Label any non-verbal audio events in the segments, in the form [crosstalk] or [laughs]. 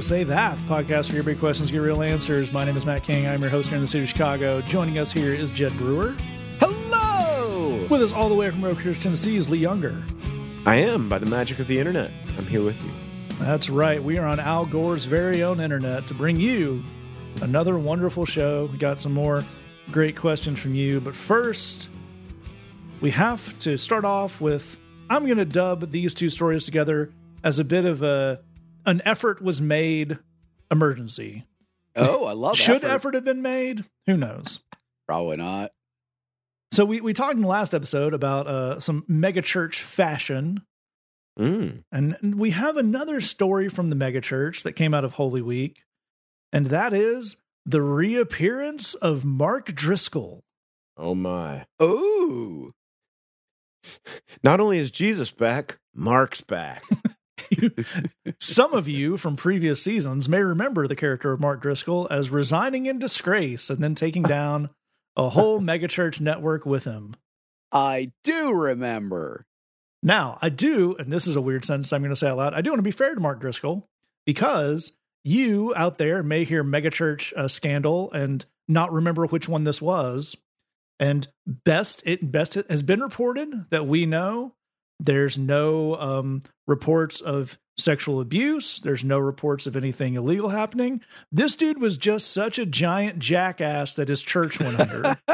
to Say That, podcast for your big questions, get real answers. My name is Matt King. I'm your host here in the city of Chicago. Joining us here is Jed Brewer. Hello! With us all the way from Oakhurst, Tennessee is Lee Younger. I am, by the magic of the internet. I'm here with you. That's right. We are on Al Gore's very own internet to bring you another wonderful show. We got some more great questions from you. But first, we have to start off with I'm going to dub these two stories together as a bit of a an effort was made emergency. Oh, I love that. Should effort. effort have been made? Who knows? Probably not. So we, we talked in the last episode about uh, some megachurch fashion, Mm. and we have another story from the megachurch that came out of Holy Week, and that is the reappearance of Mark Driscoll. Oh my. Oh, Not only is Jesus back, Mark's back. [laughs] [laughs] Some of you from previous seasons may remember the character of Mark Driscoll as resigning in disgrace and then taking [laughs] down a whole megachurch network with him. I do remember. Now, I do, and this is a weird sentence I'm going to say out loud. I do want to be fair to Mark Driscoll because you out there may hear megachurch uh, scandal and not remember which one this was. And best it best it has been reported that we know there's no um, reports of sexual abuse. There's no reports of anything illegal happening. This dude was just such a giant jackass that his church went under. [laughs]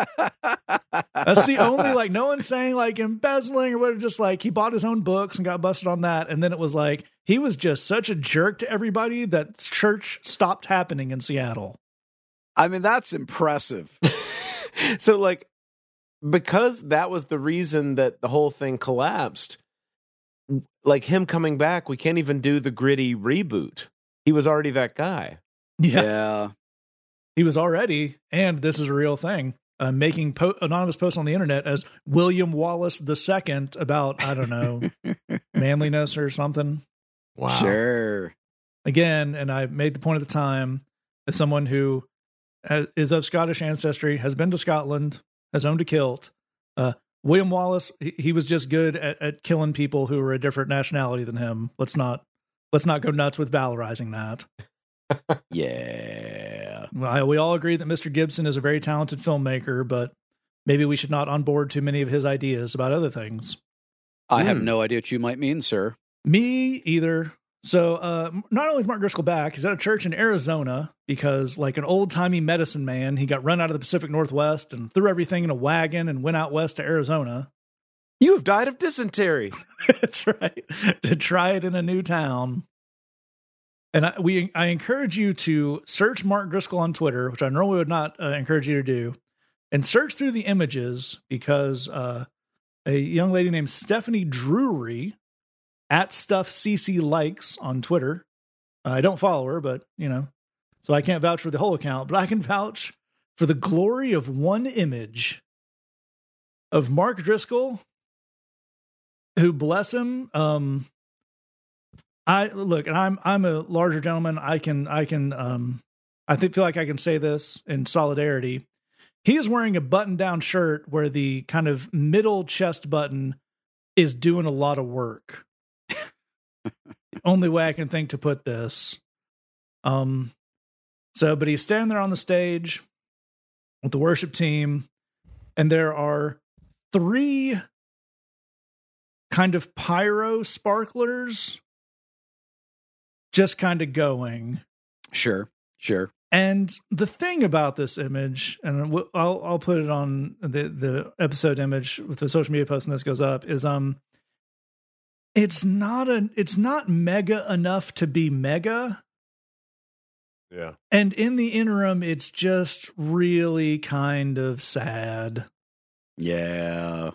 That's the only like no one's saying like embezzling or whatever. Just like he bought his own books and got busted on that, and then it was like he was just such a jerk to everybody that church stopped happening in Seattle. I mean, that's impressive. [laughs] so, like, because that was the reason that the whole thing collapsed, like him coming back, we can't even do the gritty reboot. He was already that guy. yeah. yeah. he was already, and this is a real thing. Uh, making po- anonymous posts on the internet as William Wallace II about I don't know [laughs] manliness or something. Wow. Sure. again, and I made the point at the time, as someone who has, is of Scottish ancestry, has been to Scotland, has owned a kilt. Uh, William Wallace, he, he was just good at, at killing people who were a different nationality than him. Let's not let's not go nuts with valorizing that. [laughs] Yeah. Well, we all agree that Mr. Gibson is a very talented filmmaker, but maybe we should not onboard too many of his ideas about other things. I have Hmm. no idea what you might mean, sir. Me either. So, uh, not only is Mark Driscoll back, he's at a church in Arizona because, like an old timey medicine man, he got run out of the Pacific Northwest and threw everything in a wagon and went out west to Arizona. You have died of dysentery. [laughs] That's right. To try it in a new town. And I, we, I encourage you to search Mark Driscoll on Twitter, which I normally would not uh, encourage you to do, and search through the images because uh, a young lady named Stephanie Drury at stuff CC likes on Twitter. I don't follow her, but you know, so I can't vouch for the whole account, but I can vouch for the glory of one image of Mark Driscoll who bless him um i look and i'm i'm a larger gentleman. I can i can um i think feel like i can say this in solidarity. He is wearing a button down shirt where the kind of middle chest button is doing a lot of work only way i can think to put this um so but he's standing there on the stage with the worship team and there are three kind of pyro sparklers just kind of going. Sure. Sure. And the thing about this image, and I'll I'll put it on the the episode image with the social media post when this goes up, is um, it's not a it's not mega enough to be mega, Yeah. and in the interim, it's just really kind of sad. Yeah.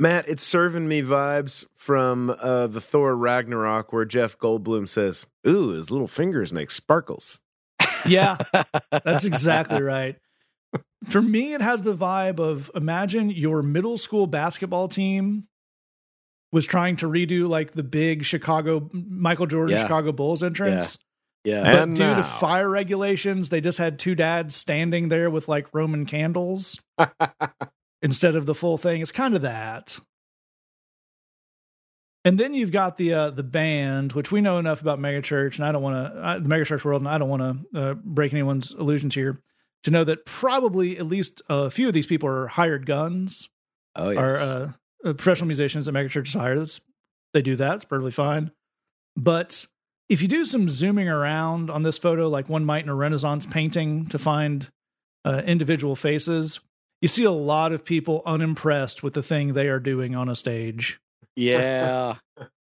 Matt, it's serving me vibes from uh, the Thor Ragnarok where Jeff Goldblum says, Ooh, his little fingers make sparkles. Yeah, [laughs] That's exactly right. For me, it has the vibe of imagine your middle school basketball team was trying to redo like the big Chicago Michael Jordan Yeah. Chicago Bulls entrance. Yeah. But And due to fire regulations, they just had two dads standing there with like Roman candles [laughs] instead of the full thing. It's kind of that. And then you've got the uh, the band, which we know enough about megachurch, and I don't want to the megachurch world, and I don't want to uh, break anyone's illusions here to know that probably at least a few of these people are hired guns, Oh yes. are uh, uh, professional musicians that megachurches hire. That's they do that. It's perfectly fine. But if you do some zooming around on this photo, like one might in a Renaissance painting, to find uh, individual faces, you see a lot of people unimpressed with the thing they are doing on a stage. yeah. [laughs]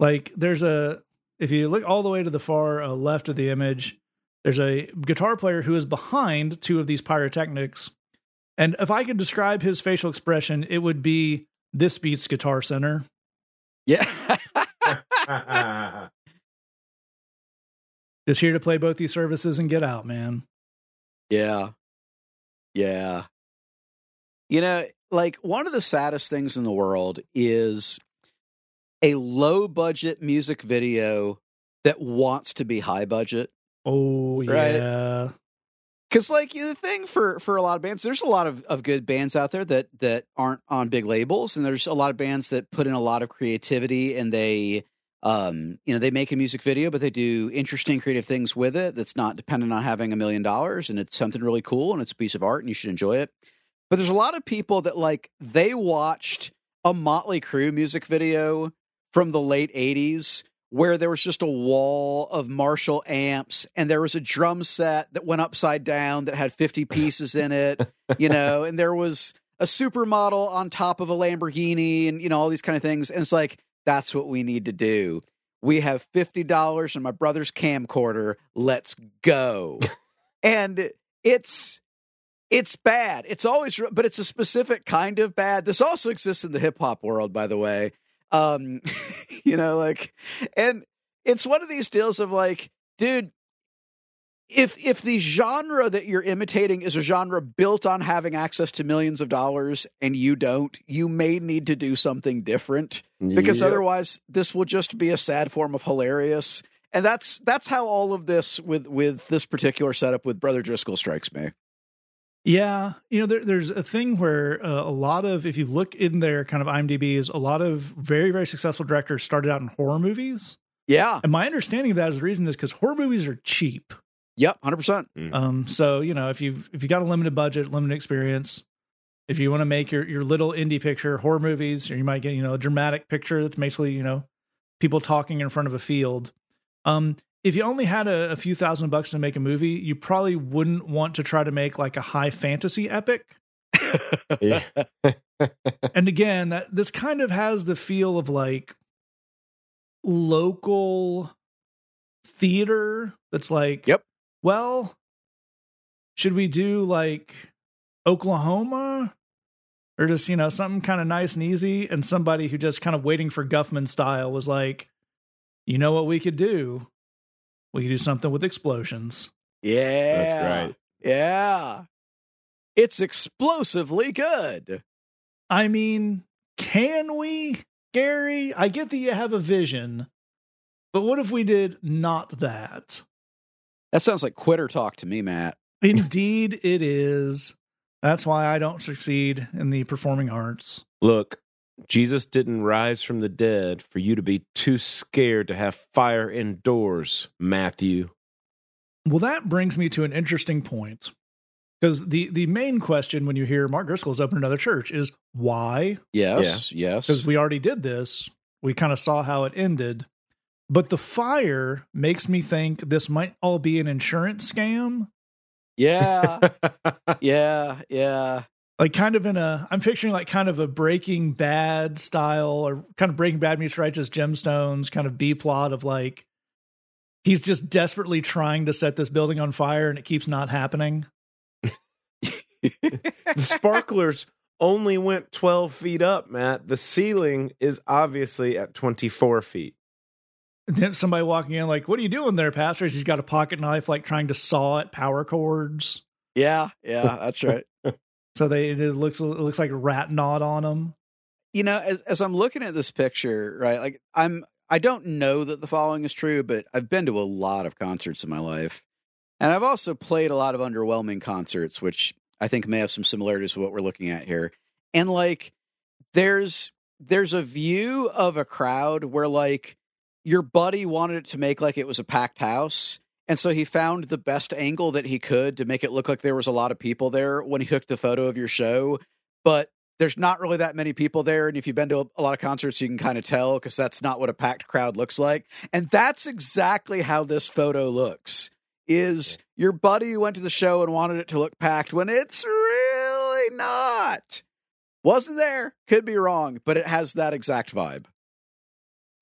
Like there's a if you look all the way to the far uh, left of the image, there's a guitar player who is behind two of these pyrotechnics. And if I could describe his facial expression, it would be this beats Guitar Center. Yeah. [laughs] Just here to play both these services and get out, man. Yeah. Yeah. You know, like one of the saddest things in the world is a low budget music video that wants to be high budget. Oh Right. yeah. Cause like the thing for for a lot of bands, there's a lot of, of good bands out there that that aren't on big labels, and there's a lot of bands that put in a lot of creativity and they um you know they make a music video but they do interesting creative things with it that's not dependent on having a million dollars and it's something really cool and it's a piece of art and you should enjoy it. But there's a lot of people that like they watched a motley crue music video from the late 80s where there was just a wall of marshall amps and there was a drum set that went upside down that had 50 pieces in it [laughs] you know and there was a supermodel on top of a lamborghini and you know all these kind of things and it's like that's what we need to do. We have $50 in my brother's camcorder. Let's go. [laughs] and it's it's bad. It's always but it's a specific kind of bad. This also exists in the hip hop world by the way. Um [laughs] you know like and it's one of these deals of like dude if if the genre that you're imitating is a genre built on having access to millions of dollars and you don't, you may need to do something different because Yep. otherwise this will just be a sad form of hilarious. And that's that's how all of this with with this particular setup with Brother Driscoll strikes me. Yeah, you know, there, there's a thing where uh, a lot of, if you look in their kind of IMDb's, a lot of very, very successful directors started out in horror movies. Yeah. And my understanding of that is the reason is because horror movies are cheap. Yep. Hundred percent. Um, so you know, if you've if you got a limited budget, limited experience, if you want to make your your little indie picture, horror movies, or you might get you know a dramatic picture that's basically you know people talking in front of a field. Um, if you only had a, a few thousand bucks to make a movie, you probably wouldn't want to try to make like a high fantasy epic. [laughs] [laughs] And again, that this kind of has the feel of like local theater that's like Yep. well should we do like oklahoma or just you know something kind of nice and easy and somebody who just kind of waiting for guffman style was like you know what we could do we could do something with explosions Yeah. That's right. Yeah. It's explosively good. i mean can we gary i get that you have a vision but what if we did not that That sounds like quitter talk to me, Matt. [laughs] Indeed, it is. That's why I don't succeed in the performing arts. Look, Jesus didn't rise from the dead for you to be too scared to have fire indoors, Matthew. Well, that brings me to an interesting point. Because the, the main question when you hear Mark Driscoll's open another church is why? Yes. Yes. Because we already did this. We kind of saw how it ended. But the fire makes me think this might all be an insurance scam. Yeah. [laughs] yeah. Yeah. Like kind of in a I'm picturing like kind of a breaking bad style or kind of breaking bad meets righteous gemstones kind of B plot of like he's just desperately trying to set this building on fire and it keeps not happening. [laughs] the sparklers only went 12 feet up, Matt. The ceiling is obviously at 24 feet. And then somebody walking in like, "What are you doing there, pastor?" He's got a pocket knife like trying to saw at power cords. Yeah. Yeah. That's [laughs] right. So they it looks it looks like rat knot on them. you know, as as I'm looking at this picture, right? Like I'm I don't know that the following is true, but I've been to a lot of concerts in my life. And I've also played a lot of underwhelming concerts, which I think may have some similarities with what we're looking at here. And like there's there's a view of a crowd where like your buddy wanted it to make like it was a packed house. And so he found the best angle that he could to make it look like there was a lot of people there when he took the photo of your show. But there's not really that many people there. And if you've been to a, lot of concerts, you can kind of tell because that's not what a packed crowd looks like. And that's exactly how this photo looks. Is your buddy who went to the show and wanted it to look packed when it's really not. Wasn't there, could be wrong, but it has that exact vibe.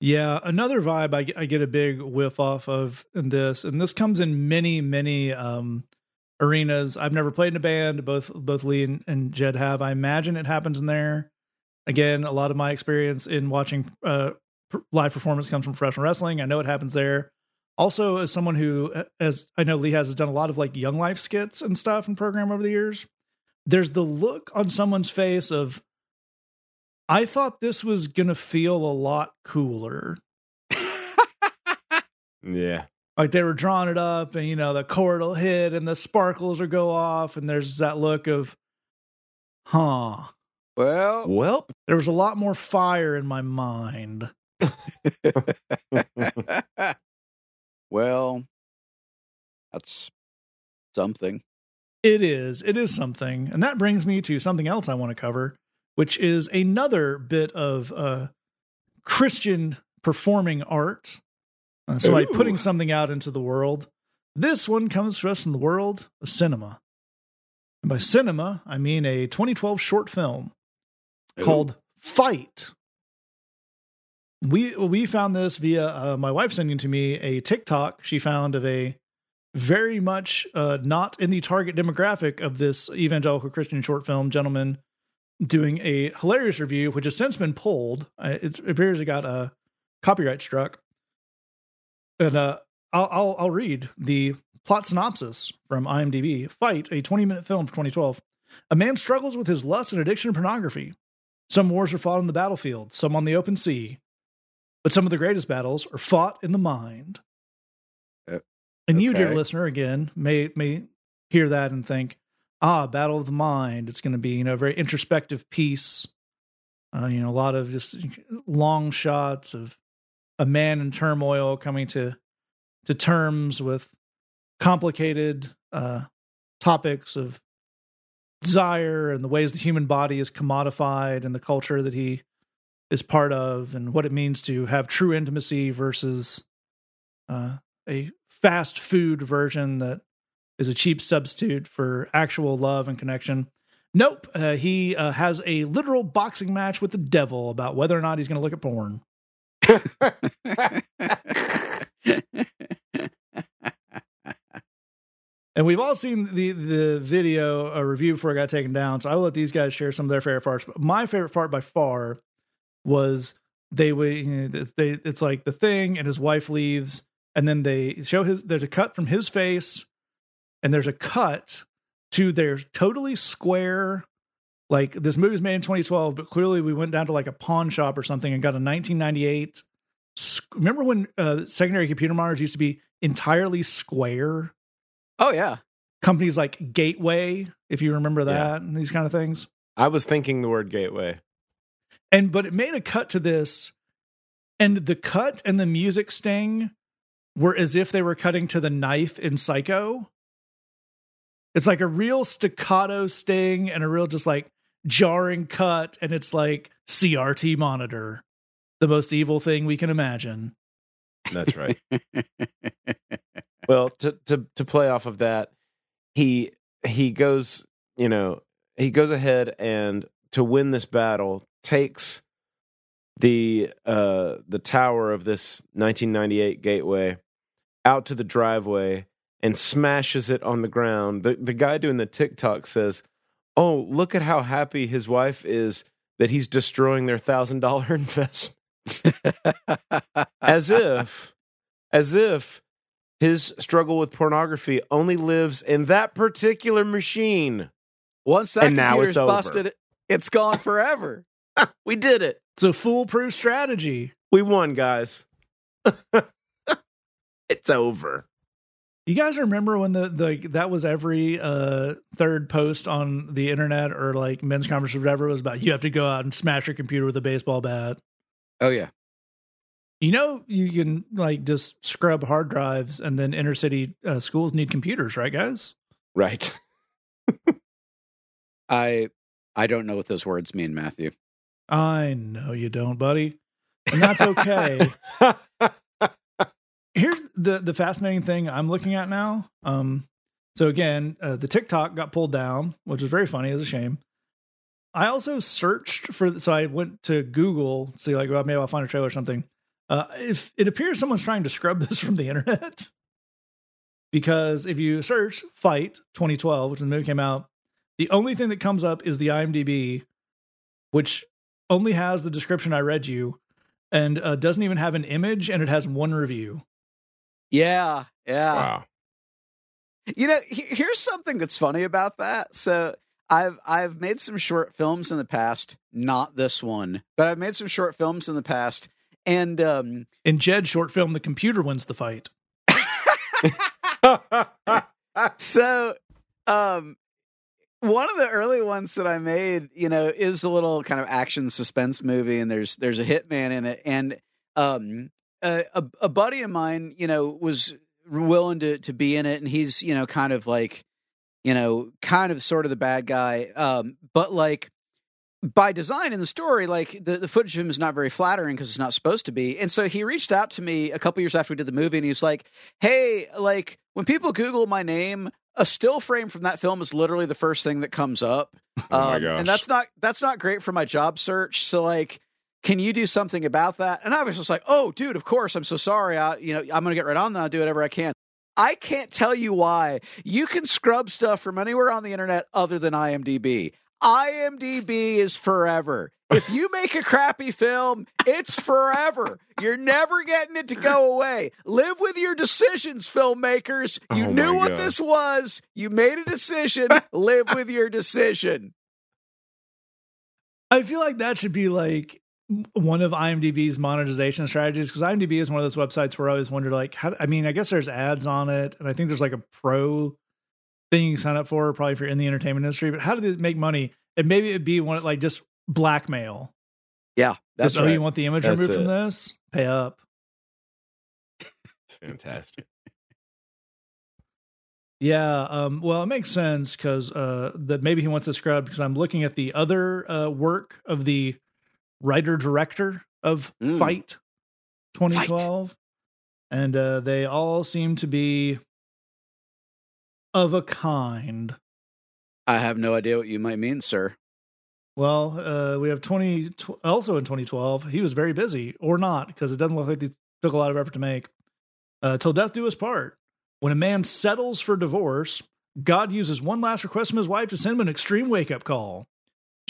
Yeah, another vibe I, I get a big whiff off of in this, and this comes in many, many um, arenas. I've never played in a band. Both both Lee and, and Jed have. I imagine it happens in there. Again, a lot of my experience in watching uh, live performance comes from professional wrestling. I know it happens there. Also, as someone who, as I know Lee has, has done a lot of like young life skits and stuff and program over the years. There's the look on someone's face of I thought this was gonna feel a lot cooler. [laughs] yeah. Like they were drawing it up, and you know the chord will hit, and the sparkles will go off, and there's that look of, huh. Well, Well, There was a lot more fire in my mind. [laughs] well, that's something. It is. It is something. And that brings me to something else I want to cover, which is another bit of uh, Christian performing art. Uh, so, by putting something out into the world, this one comes to us in the world of cinema. And by cinema, I mean a 2012 short film called Fight. We we found this via uh, my wife sending to me a TikTok she found of a very much uh, not in the target demographic of this evangelical Christian short film gentleman doing a hilarious review, which has since been pulled. Uh, it appears it got uh, copyright struck. And uh, I'll, I'll I'll read the plot synopsis from IMDb. Fight, a 20 minute film from 2012. A man struggles with his lust and addiction to pornography. Some wars are fought on the battlefield, some on the open sea, but some of the greatest battles are fought in the mind. Uh, and you, dear listener, again may may hear that and think, ah, battle of the mind. It's going to be you know a very introspective piece. Uh, you know, a lot of just long shots of a man in turmoil coming to to terms with complicated uh, topics of desire and the ways the human body is commodified and the culture that he is part of and what it means to have true intimacy versus uh, a fast food version that is a cheap substitute for actual love and connection. Nope, uh, he uh, has a literal boxing match with the devil about whether or not he's going to look at porn. [laughs] And we've all seen the the video a review before it got taken down. So I will let these guys share some of their favorite parts. But my favorite part by far was they would you know, they it's like the thing and his wife leaves and then they show his there's a cut from his face and there's a cut to their totally square like this movie's made in 2012 but clearly we went down to like a pawn shop or something and got a 1998 remember when uh, secondary computer monitors used to be entirely square oh yeah. companies like Gateway, if you remember that, Yeah. and these kind of things. I was thinking the word gateway. And but it made a cut to this, and the cut and the music sting were as if they were cutting to the knife in Psycho. It's like a real staccato sting and a real just like jarring cut, and it's like CRT monitor, the most evil thing we can imagine. That's right. [laughs] well, to to to play off of that, he he goes, you know, he goes ahead and to win this battle takes the uh the tower of this 1998 gateway out to the driveway and smashes it on the ground. The the guy doing the TikTok says, "Oh, look at how happy his wife is that he's destroying their $1000 [laughs] investment." as if as if his struggle with pornography only lives in that particular machine. Once that And now computer's it's over. busted, it's gone forever. [laughs] We did it. It's a foolproof strategy. We won, guys. [laughs] it's over. You guys remember when the, the that was every uh third post on the internet or like men's conference or whatever was about you have to go out and smash your computer with a baseball bat. Oh yeah. You know you can like just scrub hard drives and then inner city uh, schools need computers, right guys? Right. [laughs] I I don't know what those words mean, Matthew. I know you don't, buddy. And that's okay. [laughs] Here's the the fascinating thing I'm looking at now. Um so again, uh, the TikTok got pulled down, which is very funny. It's a shame. I also searched for, so I went to Google, see like, well, maybe I'll find a trailer or something. Uh, if it appears someone's trying to scrub [laughs] this from the internet, because if you search "Fight" 2012, which the movie came out, the only thing that comes up is the IMDb, which only has the description I read you, and uh, doesn't even have an image, and it has one review. Yeah, yeah. wow. You know, he- here's something that's funny about that. So I've I've made some short films in the past, not this one, but I've made some short films in the past, and um, In Jed's short film, the computer wins the fight. [laughs] so um, one of the early ones that I made, you know, is a little kind of action suspense movie, and there's there's a hitman in it, and um, a, a a buddy of mine, you know, was willing to to be in it, and he's you know kind of like, you know, kind of sort of the bad guy, um, but like by design in the story, like the, the footage of him is not very flattering because it's not supposed to be. And so he reached out to me a couple years after we did the movie, and he's like, "Hey, like when people Google my name, a still frame from that film is literally the first thing that comes up, [laughs] Oh my Um, gosh. and that's not that's not great for my job search. So like." Can you do something about that? And I was just like, "Oh, dude, of course. I'm so sorry. I, you know, I'm going to get right on that. I'll do whatever I can." I can't tell you why. You can scrub stuff from anywhere on the internet other than IMDb. IMDb is forever. If you make a crappy film, it's forever. You're never getting it to go away. Live with your decisions, filmmakers. Oh you Oh knew what God. this was. You made a decision. Live with your decision. I feel like that should be like one of IMDb's monetization strategies because IMDb is one of those websites where I always wonder, like, how, I mean, I guess there's ads on it, and I think there's like a pro thing you sign up for, probably if you're in the entertainment industry. But how do they make money? And maybe it'd be one like just blackmail. Yeah, that's Just, oh, you want the image That's removed from this? Pay up. It's fantastic. Yeah, um, well, it makes sense because uh, that maybe he wants to scrub because I'm looking at the other uh, work of the writer director of Mm. Fight 2012, and uh, they all seem to be of a kind. I have no idea what you might mean, sir. Well, uh, we have 20 tw- also in 2012. He was very busy, or not, because it doesn't look like they took a lot of effort to make. Uh, Till death do us part. When a man settles for divorce, God uses one last request from his wife to send him an extreme wake up call.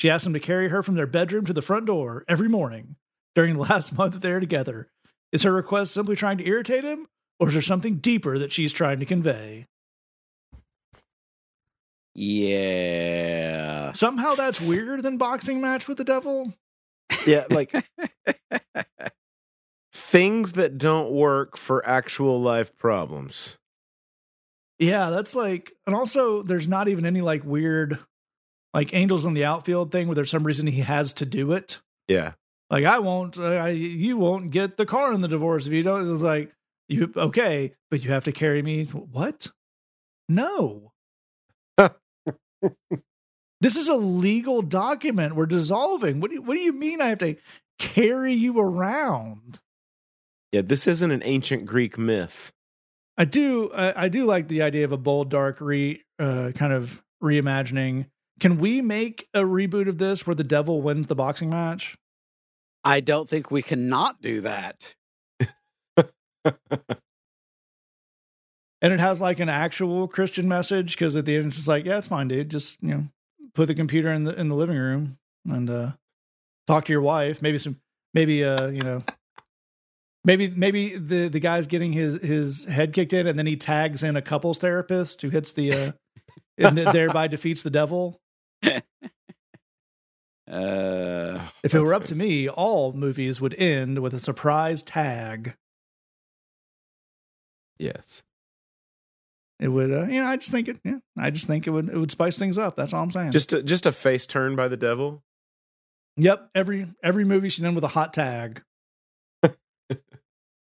She asks him to carry her from their bedroom to the front door every morning during the last [laughs] month that they are together. Is her request simply trying to irritate him, or is there something deeper that she's trying to convey? Yeah. Somehow that's weirder than boxing match with the devil. Yeah, like things that don't work for actual life problems. Yeah, that's like, and also there's not even any like weird, like angels in the outfield thing where there's some reason he has to do it. Yeah. Like I won't, uh, I, you won't get the car in the divorce if you don't. It's like you okay, but you have to carry me. What? No. [laughs] this is a legal document. We're dissolving. What do you, What do you mean? I have to carry you around? Yeah, this isn't an ancient Greek myth. I do I, I do like the idea of a bold dark re uh, kind of reimagining. Can we make a reboot of this where the devil wins the boxing match? I don't think we cannot do that. And it has like an actual Christian message because at the end it's just like, yeah, it's fine, dude. Just you know, put the computer in the in the living room and uh talk to your wife. Maybe some maybe uh, you know maybe maybe the the guy's getting his his head kicked in and then he tags in a couples therapist who hits the uh and th- thereby defeats the devil. [laughs] Uh, If it were up to me, all movies would end with a surprise tag. Yes. it would. Uh, you know, I just think it. Yeah, I just think it would. It would spice things up. That's all I'm saying. Just a, just a face turn by the devil. Yep. Every every movie should end with a hot tag. [laughs]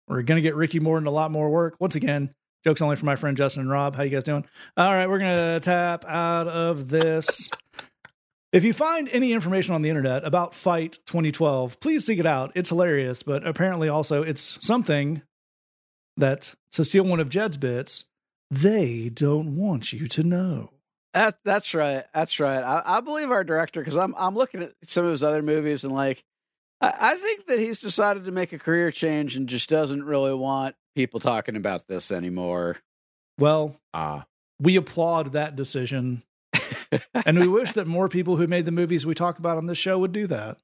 we're gonna get Ricky Morton a lot more work. Once again, jokes only for my friend Justin and Rob. How you guys doing? All right, we're gonna tap out of this. If you find any information on the internet about Fight 2012, please seek it out. It's hilarious, but apparently also it's something that to steal one of Jed's bits, they don't want you to know. That that's right. That's right. I, I believe our director because I'm I'm looking at some of his other movies and like I, I think that he's decided to make a career change and just doesn't really want people talking about this anymore. Well, Ah, we applaud that decision. [laughs] and we wish that more people who made the movies we talk about on this show would do that.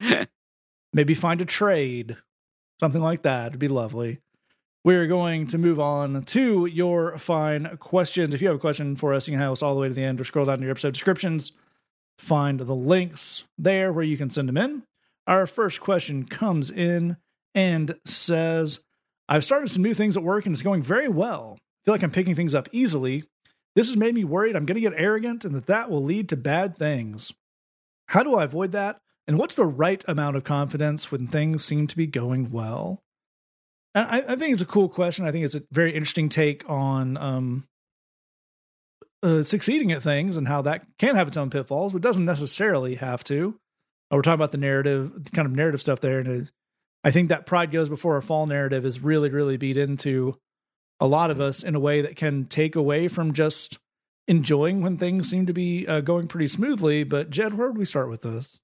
[laughs] Maybe find a trade, something like that. It'd be lovely. We're going to move on to your fine questions. If you have a question for us, you can have us all the way to the end or scroll down to your episode descriptions. Find the links there where you can send them in. Our first question comes in and says, I've started some new things at work and it's going very well. I feel like I'm picking things up easily. This has made me worried I'm going to get arrogant and that that will lead to bad things. How do I avoid that? And what's the right amount of confidence when things seem to be going well? I, I think it's a cool question. I think it's a very interesting take on um, uh, succeeding at things and how that can have its own pitfalls, but doesn't necessarily have to. Uh, We're talking about the narrative, kind of narrative stuff there, and it, I think that pride goes before a fall narrative is really, really beat into a lot of us in a way that can take away from just enjoying when things seem to be uh, going pretty smoothly. But Jed, where would we start with this?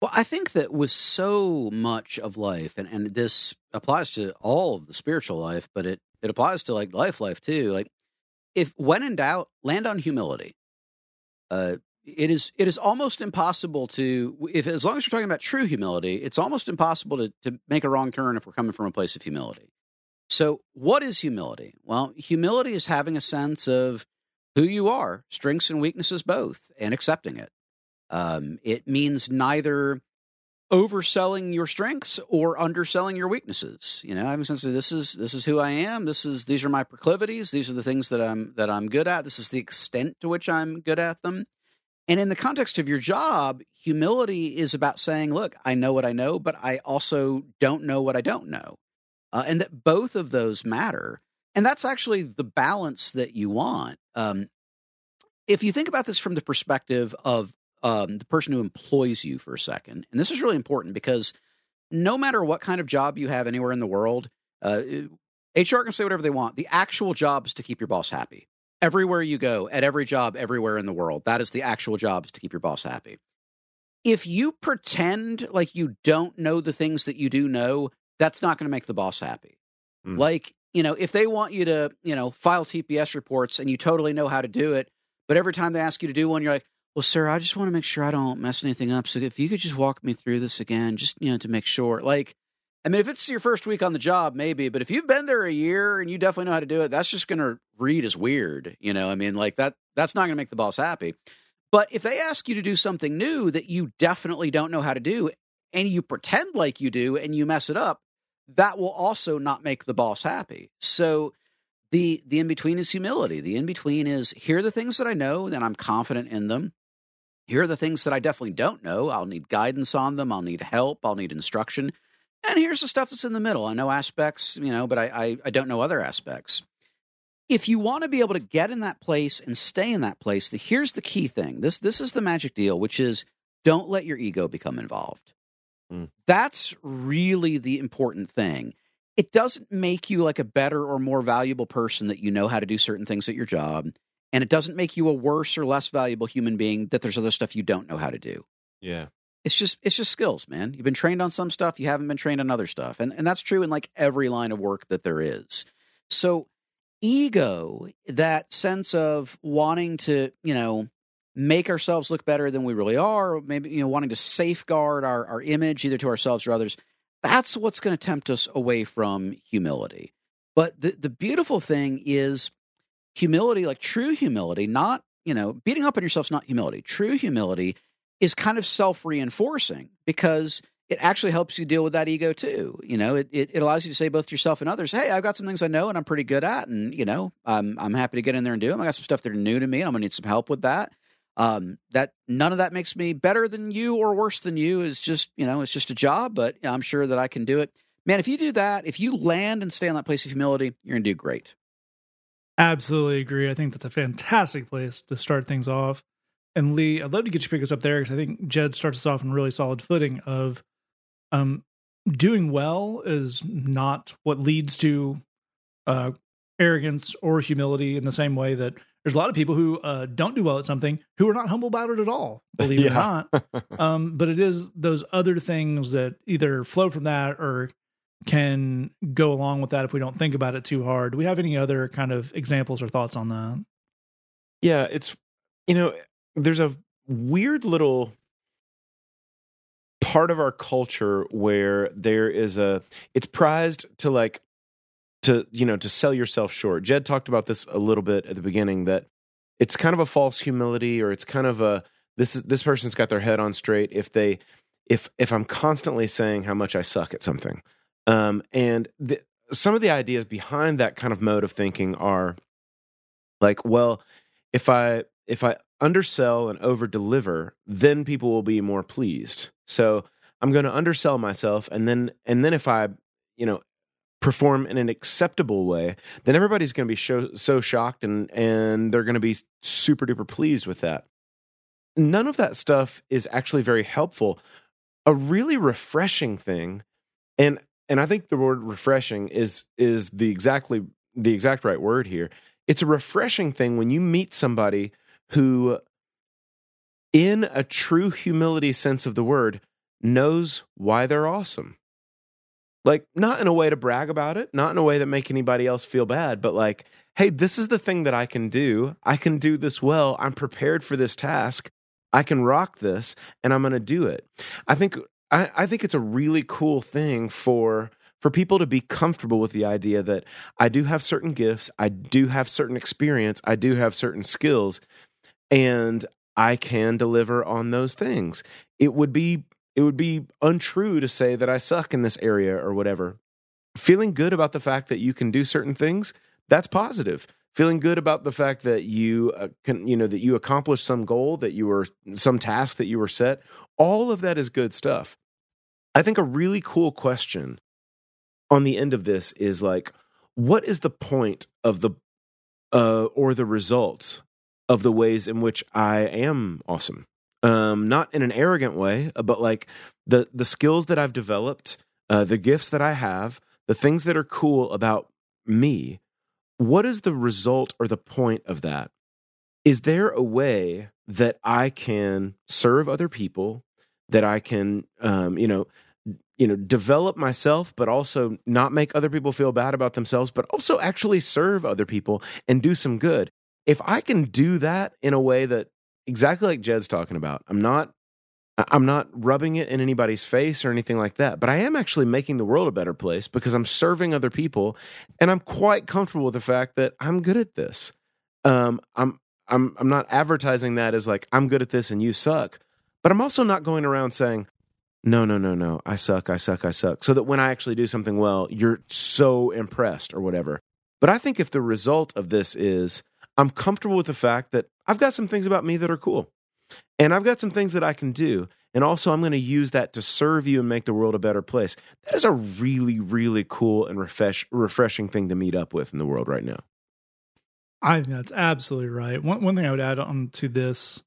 Well, I think that with so much of life, and, and this applies to all of the spiritual life, but it, it applies to like life life too. Like if when in doubt, land on humility. Uh it is it is almost impossible to if as long as we're talking about true humility, it's almost impossible to, to make a wrong turn if we're coming from a place of humility. So what is humility? Well, humility is having a sense of who you are, strengths and weaknesses both, and accepting it. Um, it means neither overselling your strengths or underselling your weaknesses. You know, having a sense of this is this is who I am. This is these are my proclivities. These are the things that I'm that I'm good at. This is the extent to which I'm good at them. And in the context of your job, humility is about saying, "Look, I know what I know, but I also don't know what I don't know," uh, and that both of those matter. And that's actually the balance that you want. Um, if you think about this from the perspective of um, the person who employs you for a second. And this is really important because no matter what kind of job you have anywhere in the world, uh, HR can say whatever they want. The actual job is to keep your boss happy. Everywhere you go, at every job, everywhere in the world, that is the actual job is to keep your boss happy. If you pretend like you don't know the things that you do know, that's not going to make the boss happy. Mm. Like, you know, if they want you to, you know, file TPS reports and you totally know how to do it, but every time they ask you to do one, you're like, well, sir, I just want to make sure I don't mess anything up. So if you could just walk me through this again, just, you know, to make sure. Like, I mean, if it's your first week on the job, maybe, but if you've been there a year and you definitely know how to do it, that's just going to read as weird. You know, I mean, like that, that's not going to make the boss happy. But if they ask you to do something new that you definitely don't know how to do and you pretend like you do and you mess it up, that will also not make the boss happy. So the the in between is humility. The in between is here are the things that I know and I'm confident in them. Here are the things that I definitely don't know. I'll need guidance on them. I'll need help. I'll need instruction. And here's the stuff that's in the middle. I know aspects, you know, but I, I, I don't know other aspects. If you want to be able to get in that place and stay in that place, the, here's the key thing. This this is the magic deal, which is don't let your ego become involved. Mm. That's really the important thing. It doesn't make you like a better or more valuable person that you know how to do certain things at your job and it doesn't make you a worse or less valuable human being that there's other stuff you don't know how to do Yeah. It's just it's just skills man. You've been trained on some stuff you haven't been trained on other stuff. And and that's true in like every line of work that there is. So ego that sense of wanting to you know make ourselves look better than we really are or maybe you know wanting to safeguard our our image either to ourselves or others that's what's going to tempt us away from humility. But the the beautiful thing is humility, like true humility, not, you know, beating up on yourself is not humility. True humility is kind of self reinforcing because it actually helps you deal with that ego too. You know, it, it, it allows you to say both to yourself and others, "Hey, I've got some things I know and I'm pretty good at, and you know, I'm I'm happy to get in there and do them. I got some stuff that are new to me, and I'm gonna need some help with that." Um, that none of that makes me better than you or worse than you. Is just you know, it's just a job, but I'm sure that I can do it. Man, if you do that, if you land and stay on that place of humility, you're gonna do great. Absolutely agree. I think that's a fantastic place to start things off. And Lee, I'd love to get you pick us up there because I think Jed starts us off on a really solid footing of um, doing well is not what leads to uh, arrogance or humility in the same way that there's a lot of people who uh, don't do well at something who are not humble about it at all, believe it or not. [laughs] Um, but it is those other things that either flow from that or can go along with that if we don't think about it too hard. Do we have any other kind of examples or thoughts on that? Yeah, it's you know, there's a weird little part of our culture where there is a it's prized to like to you know to sell yourself short. Jed talked about this a little bit at the beginning that it's kind of a false humility or it's kind of a this is this person's got their head on straight if they if if I'm constantly saying how much I suck at something. Um and the, some of the ideas behind that kind of mode of thinking are like well if I if I undersell and over deliver, then people will be more pleased. So I'm going to undersell myself, and then and then if I, you know, perform in an acceptable way, then everybody's going to be so, so shocked and and they're going to be super duper pleased with that. None of that stuff is actually very helpful. A really refreshing thing, and and I think the word refreshing is is the exactly the exact right word here. It's a refreshing thing when you meet somebody who, in a true humility sense of the word, knows why they're awesome. Like, not in a way to brag about it, not in a way that make anybody else feel bad, but like, hey, this is the thing that I can do. I can do this well. I'm prepared for this task. I can rock this, and I'm going to do it. I think I, I think it's a really cool thing for for people to be comfortable with the idea that I do have certain gifts, I do have certain experience, I do have certain skills, and I can deliver on those things. It would be it would be untrue to say that I suck in this area or whatever. Feeling good about the fact that you can do certain things, that's positive. Feeling good about the fact that you uh, can, you know, that you accomplished some goal, that you were some task that you were set, all of that is good stuff. I think a really cool question on the end of this is like, what is the point of the uh, or the result of the ways in which I am awesome? um, not in an arrogant way, uh, but like the the skills that I've developed, uh, the gifts that I have, the things that are cool about me. What is the result or the point of that? Is there a way that I can serve other people, that I can, um, you know, you know, develop myself, but also not make other people feel bad about themselves, but also actually serve other people and do some good? If I can do that in a way that exactly like Jed's talking about. I'm not I'm not rubbing it in anybody's face or anything like that, but I am actually making the world a better place because I'm serving other people and I'm quite comfortable with the fact that I'm good at this. Um, I'm I'm I'm not advertising that as like I'm good at this and you suck, but I'm also not going around saying no, no, no, no, I suck, I suck, I suck, so that when I actually do something well, you're so impressed or whatever. But I think if the result of this is I'm comfortable with the fact that I've got some things about me that are cool. And I've got some things that I can do. And also, I'm going to use that to serve you and make the world a better place. That is a really, really cool and refresh, refreshing thing to meet up with in the world right now. I think that's absolutely right. One, one thing I would add on to this,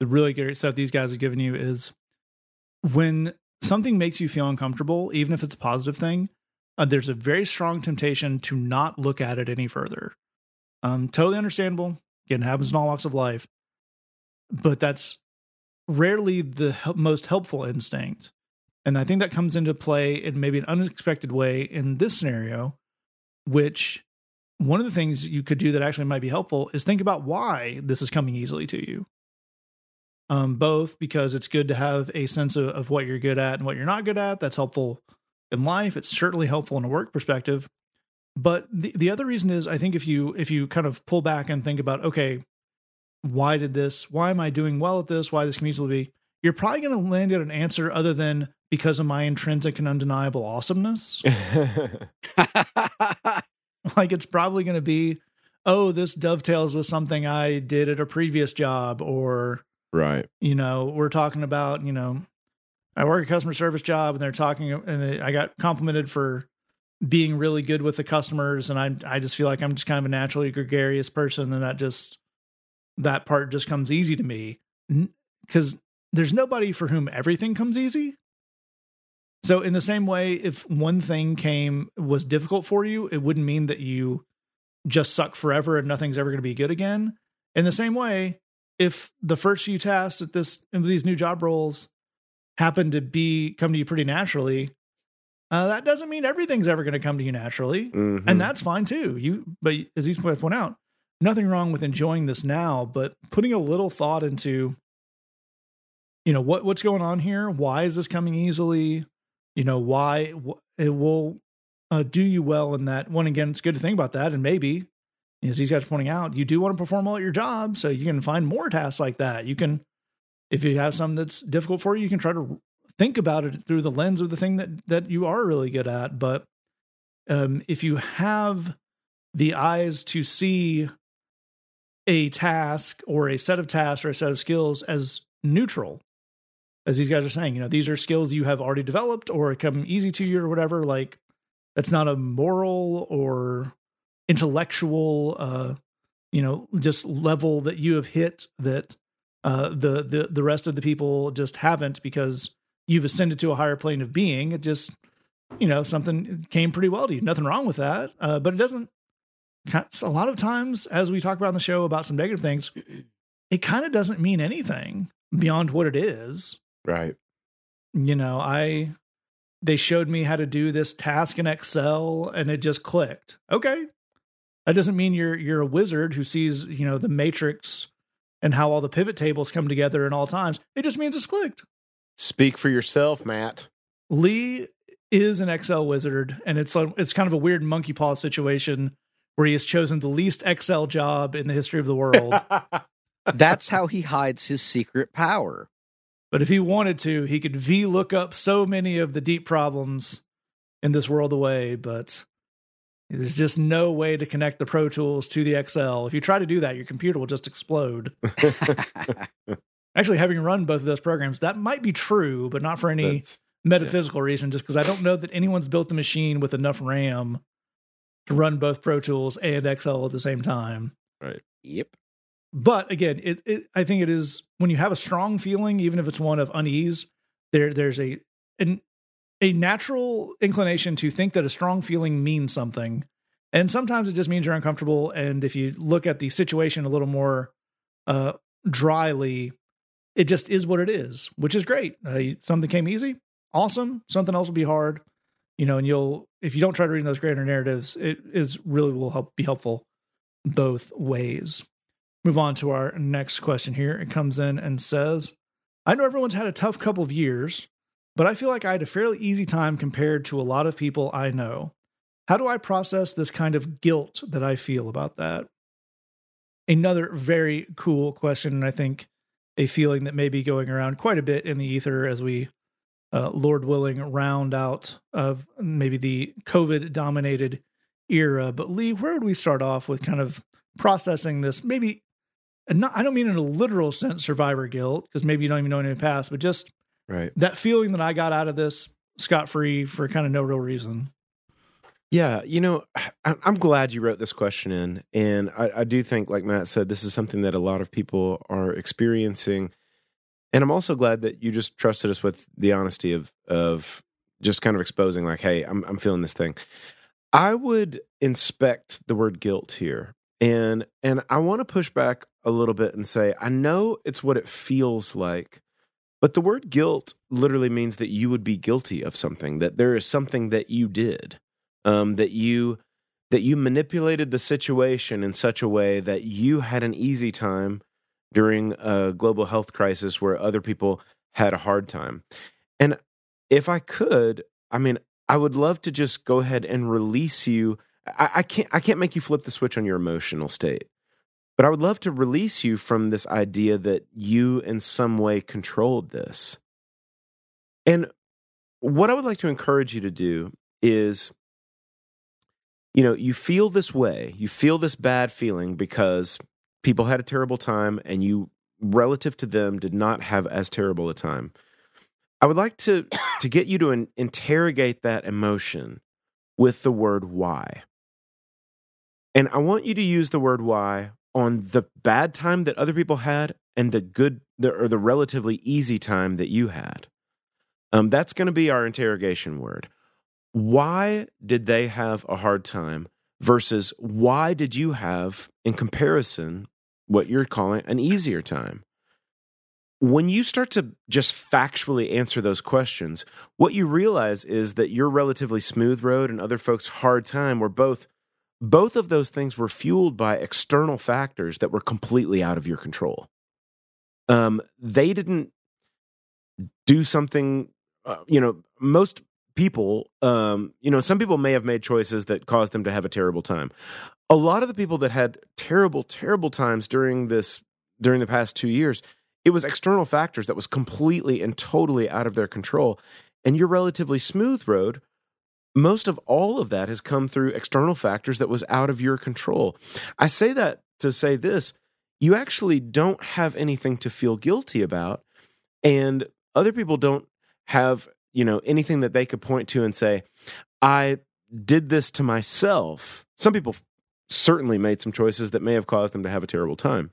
the really great stuff these guys have given you is when something makes you feel uncomfortable, even if it's a positive thing, uh, there's a very strong temptation to not look at it any further. Um, totally understandable. Again, happens in all walks of life, but that's rarely the most helpful instinct. And I think that comes into play in maybe an unexpected way in this scenario, which one of the things you could do that actually might be helpful is think about why this is coming easily to you. Um, both because it's good to have a sense of, of what you're good at and what you're not good at. That's helpful in life. It's certainly helpful in a work perspective. But the the other reason is I think if you if you kind of pull back and think about okay, why did this? Why am I doing well at this? Why this can easily be? You're probably going to land at an answer other than because of my intrinsic and undeniable awesomeness. [laughs] [laughs] like it's probably going to be, oh, this dovetails with something I did at a previous job, or right. you know, we're talking about, you know, I work a customer service job, and they're talking, and they, I got complimented for being really good with the customers, and I I just feel like I'm just kind of a naturally gregarious person, and that just that part just comes easy to me because there's nobody for whom everything comes easy. So in the same way, if one thing came was difficult for you, it wouldn't mean that you just suck forever and nothing's ever going to be good again. In the same way, if the first few tasks at this these new job roles happen to be come to you pretty naturally, uh, that doesn't mean everything's ever going to come to you naturally, Mhm. and that's fine too. You, but as these points point out, nothing wrong with enjoying this now, but putting a little thought into, you know, what what's going on here. Why is this coming easily? You know, why wh- it will uh, do you well in that one. Again, it's good to think about that, and maybe as these guys are pointing out, you do want to perform well at your job, so you can find more tasks like that. You can, if you have something that's difficult for you, you can try to think about it through the lens of the thing that that you are really good at. But um, if you have the eyes to see a task or a set of tasks or a set of skills as neutral, as these guys are saying, you know, these are skills you have already developed or come easy to you or whatever. Like that's not a moral or intellectual, uh, you know, just level that you have hit that uh, the the the rest of the people just haven't because you've ascended to a higher plane of being. It just, you know, something came pretty well to you. Nothing wrong with that, uh, but it doesn't. A lot of times, as we talk about on the show about some negative things, it kind of doesn't mean anything beyond what it is. Right. You know, I they showed me how to do this task in Excel, and it just clicked. Okay, that doesn't mean you're you're a wizard who sees you know the matrix and how all the pivot tables come together in all times. It just means it's clicked. Speak for yourself, Matt. Lee is an Excel wizard, and it's a, it's kind of a weird monkey paw situation where he has chosen the least Excel job in the history of the world. [laughs] That's how he hides his secret power. but if he wanted to, he could VLOOKUP so many of the deep problems in this world away. But there's just no way to connect the Pro Tools to the Excel. If you try to do that, your computer will just explode. [laughs] [laughs] Actually, having run both of those programs, that might be true, but not for any That's- metaphysical reason, just because I don't know that anyone's built the machine with enough RAM to run both Pro Tools and Excel at the same time. Right. Yep. But again, it, it I think it is when you have a strong feeling, even if it's one of unease, there there's a an, a natural inclination to think that a strong feeling means something. And sometimes it just means you're uncomfortable. And if you look at the situation a little more uh, dryly, it just is what it is, which is great. Uh, something came easy, awesome. Something else will be hard, you know. And you'll if you don't try to read those greater narratives, it is really will help be helpful both ways. Move on to our next question here. It comes in and says, "I know everyone's had a tough couple of years, but I feel like I had a fairly easy time compared to a lot of people I know. How do I process this kind of guilt that I feel about that?" Another very cool question, and I think a feeling that may be going around quite a bit in the ether as we, uh, Lord willing, round out of maybe the COVID dominated era. But Lee, where would we start off with kind of processing this? Maybe, and not, I don't mean in a literal sense survivor guilt, because maybe you don't even know any past, but just right. that feeling that I got out of this scot free for kind of no real reason. Yeah, you know, [sighs] I'm glad you wrote this question in, and I, I do think, like Matt said, this is something that a lot of people are experiencing, and I'm also glad that you just trusted us with the honesty of of just kind of exposing, like, hey, I'm I'm feeling this thing. I would inspect the word guilt here, and and I want to push back a little bit and say, I know it's what it feels like, but the word guilt literally means that you would be guilty of something, that there is something that you did um, that you that you manipulated the situation in such a way that you had an easy time during a global health crisis where other people had a hard time. And if I could, I mean, I would love to just go ahead and release you. I, I can't I can't make you flip the switch on your emotional state. But I would love to release you from this idea that you in some way controlled this. And what I would like to encourage you to do is you know, you feel this way, you feel this bad feeling because people had a terrible time and you relative to them did not have as terrible a time. I would like to [coughs] to get you to in, interrogate that emotion with the word why. And I want you to use the word why on the bad time that other people had and the good the, or the relatively easy time that you had. Um, that's going to be our interrogation word. Why did they have a hard time versus why did you have, in comparison, what you're calling an easier time? When you start to just factually answer those questions, what you realize is that your relatively smooth road and other folks' hard time were both both of those things were fueled by external factors that were completely out of your control. Um, they didn't do something. Uh, you know, most people, um, you know, some people may have made choices that caused them to have a terrible time. A lot of the people that had terrible, terrible times during this during the past two years, it was external factors that was completely and totally out of their control. And your relatively smooth road, most of all of that has come through external factors that was out of your control. I say that to say this you actually don't have anything to feel guilty about. And other people don't have you know anything that they could point to and say i did this to myself. Some people certainly made some choices that may have caused them to have a terrible time.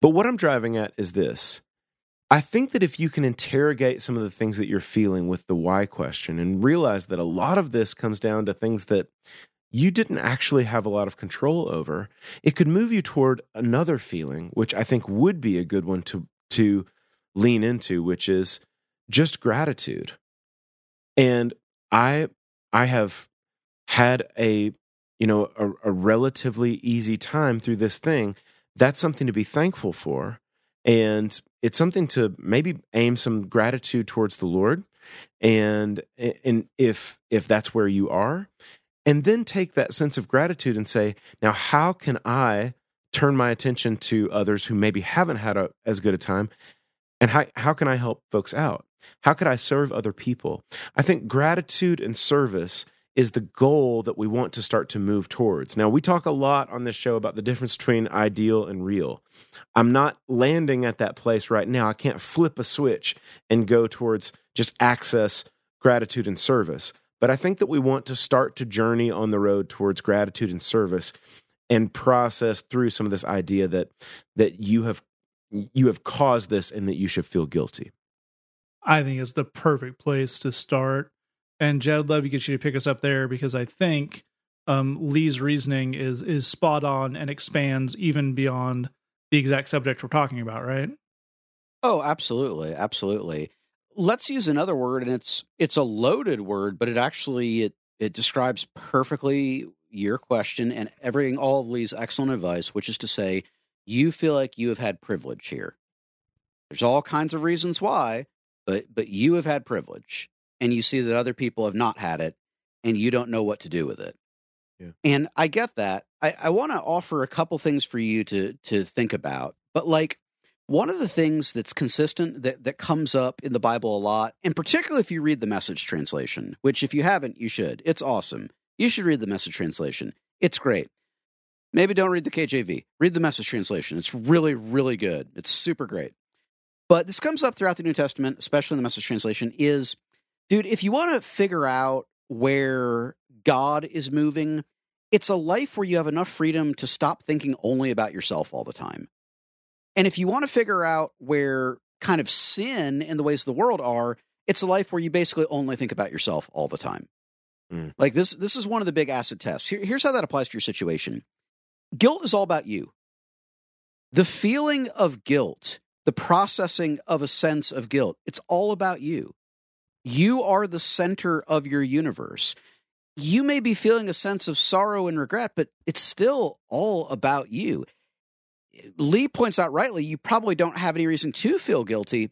But what i'm driving at is this. I think that if you can interrogate some of the things that you're feeling with the why question and realize that a lot of this comes down to things that you didn't actually have a lot of control over it could move you toward another feeling which i think would be a good one to to lean into which is just gratitude. And I I have had a you know a, a, relatively easy time through this thing. That's something to be thankful for, and it's something to maybe aim some gratitude towards the Lord. And and if if that's where you are, and then take that sense of gratitude and say, now how can I turn my attention to others who maybe haven't had a, as good a time, and how how can I help folks out? How could I serve other people? I think gratitude and service is the goal that we want to start to move towards. Now, we talk a lot on this show about the difference between ideal and real. I'm not landing at that place right now. I can't flip a switch and go towards just access, gratitude, and service. But I think that we want to start to journey on the road towards gratitude and service and process through some of this idea that that you have you have caused this and that you should feel guilty. I think it's the perfect place to start. And Jed, I'd love to get you to pick us up there because I think um, Lee's reasoning is is spot on and expands even beyond the exact subject we're talking about, right? Oh, absolutely, absolutely. Let's use another word, and it's it's a loaded word, but it actually it it describes perfectly your question and everything, all of Lee's excellent advice, which is to say, you feel like you have had privilege here. There's all kinds of reasons why, but but you have had privilege and you see that other people have not had it and you don't know what to do with it. Yeah. and i get that. I, I want to offer a couple things for you to to think about but like one of the things that's consistent that, that comes up in the bible a lot and particularly if you read the message translation which if you haven't you should. It's awesome. You should read the message translation. It's great maybe don't read the kjv read the message translation it's really really good it's super great but this comes up throughout the New Testament, especially in the message translation, is dude, if you want to figure out where God is moving, it's a life where you have enough freedom to stop thinking only about yourself all the time. And if you want to figure out where kind of sin and the ways of the world are, it's a life where you basically only think about yourself all the time. Mm. Like this this is one of the big acid tests. Here, here's how that applies to your situation. Guilt is all about you. The feeling of guilt the processing of a sense of guilt. It's all about you. You are the center of your universe. You may be feeling a sense of sorrow and regret, but it's still all about you. Lee points out rightly, you probably don't have any reason to feel guilty,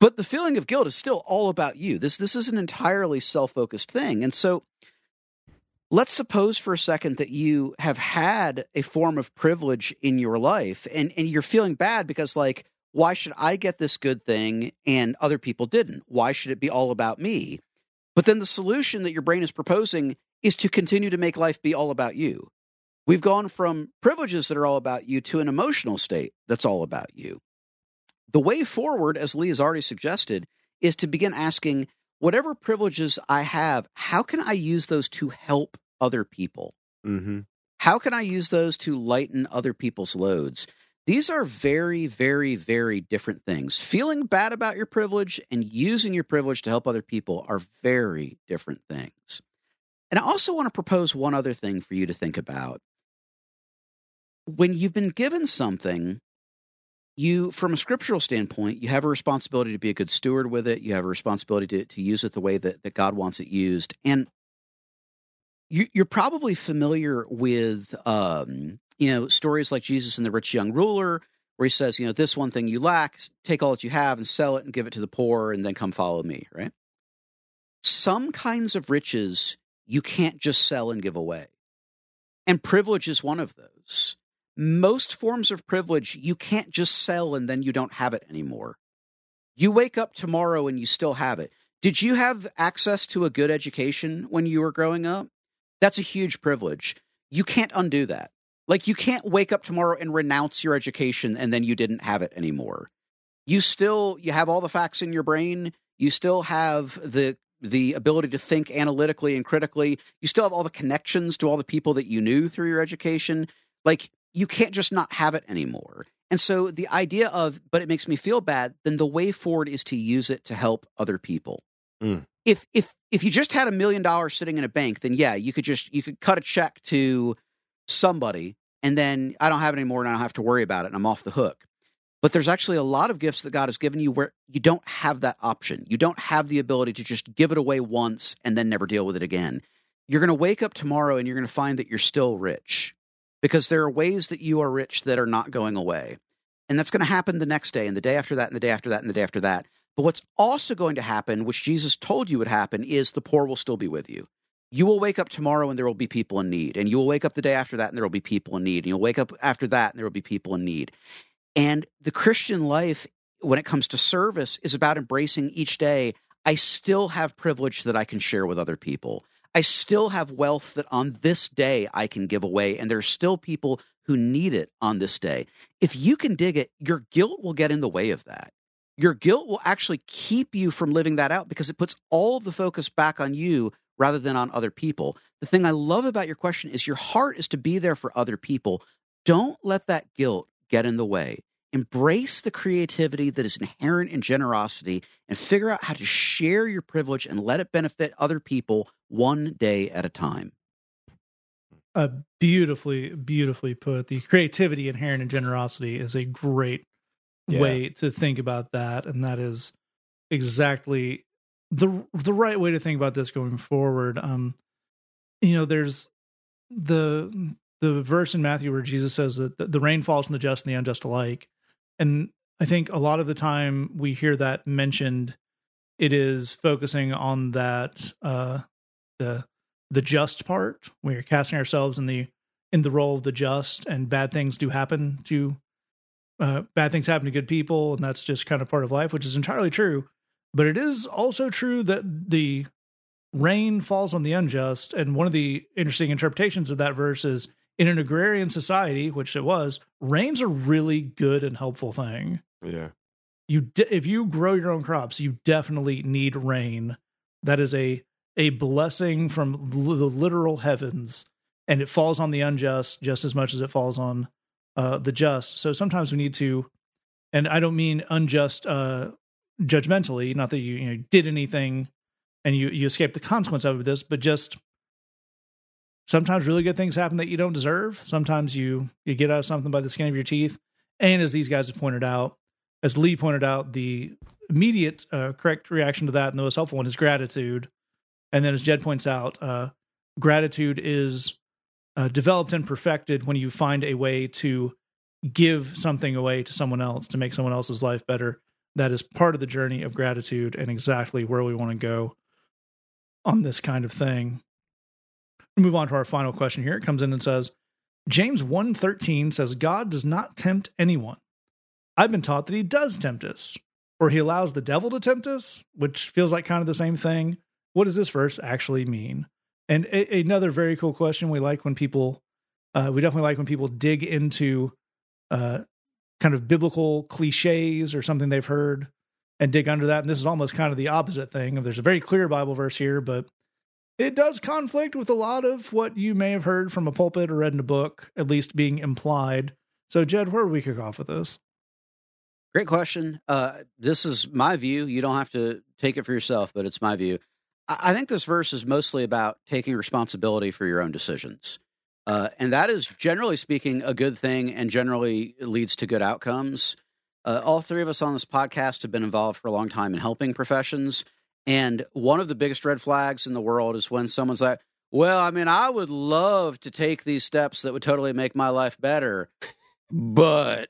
but the feeling of guilt is still all about you. This this is an entirely self-focused thing. And so let's suppose for a second that you have had a form of privilege in your life and, and you're feeling bad because like Why should I get this good thing and other people didn't? Why should it be all about me? But then the solution that your brain is proposing is to continue to make life be all about you. We've gone from privileges that are all about you to an emotional state that's all about you. The way forward, as Lee has already suggested, is to begin asking whatever privileges I have, how can I use those to help other people? Mm-hmm. How can I use those to lighten other people's loads? These are very, very, very different things. Feeling bad about your privilege and using your privilege to help other people are very different things. And I also want to propose one other thing for you to think about. When you've been given something, you, from a scriptural standpoint, you have a responsibility to be a good steward with it. You have a responsibility to, to use it the way that, that God wants it used. And you, you're probably familiar with, um, you know, stories like Jesus and the rich young ruler, where he says, you know, this one thing you lack, take all that you have and sell it and give it to the poor, and then come follow me, right? Some kinds of riches you can't just sell and give away. And privilege is one of those. Most forms of privilege you can't just sell and then you don't have it anymore. You wake up tomorrow and you still have it. Did you have access to a good education when you were growing up? That's a huge privilege. You can't undo that. Like you can't wake up tomorrow and renounce your education and then you didn't have it anymore. You still you have all the facts in your brain. You still have the the ability to think analytically and critically. You still have all the connections to all the people that you knew through your education. Like you can't just not have it anymore. And so the idea of, but it makes me feel bad, then the way forward is to use it to help other people. Mm. If if if you just had a million dollars sitting in a bank, then yeah, you could just you could cut a check to somebody and then I don't have it anymore and I don't have to worry about it and I'm off the hook. But there's actually a lot of gifts that God has given you where you don't have that option. You don't have the ability to just give it away once and then never deal with it again. You're going to wake up tomorrow and you're going to find that you're still rich because there are ways that you are rich that are not going away. And that's going to happen the next day and the day after that and the day after that and the day after that. But what's also going to happen, which Jesus told you would happen, is the poor will still be with you. You will wake up tomorrow and there will be people in need. And you will wake up the day after that and there will be people in need. And you'll wake up after that and there will be people in need. And the Christian life, when it comes to service, is about embracing each day. I still have privilege that I can share with other people. I still have wealth that on this day I can give away. And there are still people who need it on this day. If you can dig it, your guilt will get in the way of that. Your guilt will actually keep you from living that out because it puts all the focus back on you rather than on other people. The thing I love about your question is your heart is to be there for other people. Don't let that guilt get in the way. Embrace the creativity that is inherent in generosity and figure out how to share your privilege and let it benefit other people one day at a time. Uh, beautifully, beautifully put. The creativity inherent in generosity is a great Yeah. way to think about that, and that is exactly the the right way to think about this going forward. Um, you know, there's the the verse in Matthew where Jesus says that the, the rain falls on the just and the unjust alike, and I think a lot of the time we hear that mentioned, it is focusing on that uh, the the just part. We're casting ourselves in the in the role of the just, and bad things do happen to uh, bad things happen to good people, and that's just kind of part of life, which is entirely true. But it is also true that the rain falls on the unjust, and one of the interesting interpretations of that verse is in an agrarian society, which it was, rain's a really good and helpful thing. Yeah. You de- if you grow your own crops, you definitely need rain. That is a a blessing from l- the literal heavens, and it falls on the unjust just as much as it falls on uh, the just. So sometimes we need to, and I don't mean unjust uh, judgmentally, not that you, you know, did anything and you you escape the consequence of this, but just sometimes really good things happen that you don't deserve. Sometimes you you get out of something by the skin of your teeth. And as these guys have pointed out, as Lee pointed out, the immediate uh, correct reaction to that and the most helpful one is gratitude. And then as Jed points out, uh, gratitude is uh, developed and perfected when you find a way to give something away to someone else to make someone else's life better. That is part of the journey of gratitude and exactly where we want to go on this kind of thing. Move on to our final question here. It comes in and says, James 1:13 says God does not tempt anyone. I've been taught that he does tempt us, or he allows the devil to tempt us, which feels like kind of the same thing. What does this verse actually mean? And a- another very cool question we like when people, uh, we definitely like when people dig into uh, kind of biblical cliches or something they've heard and dig under that. And this is almost kind of the opposite thing. There's a very clear Bible verse here, but it does conflict with a lot of what you may have heard from a pulpit or read in a book, at least being implied. So, Jed, where do we kick off with this? Great question. Uh, this is my view. You don't have to take it for yourself, but it's my view. I, I think this verse is mostly about taking responsibility for your own decisions. Uh, and that is generally speaking a good thing and generally leads to good outcomes. Uh, all three of us on this podcast have been involved for a long time in helping professions. And one of the biggest red flags in the world is when someone's like, well, I mean, I would love to take these steps that would totally make my life better, but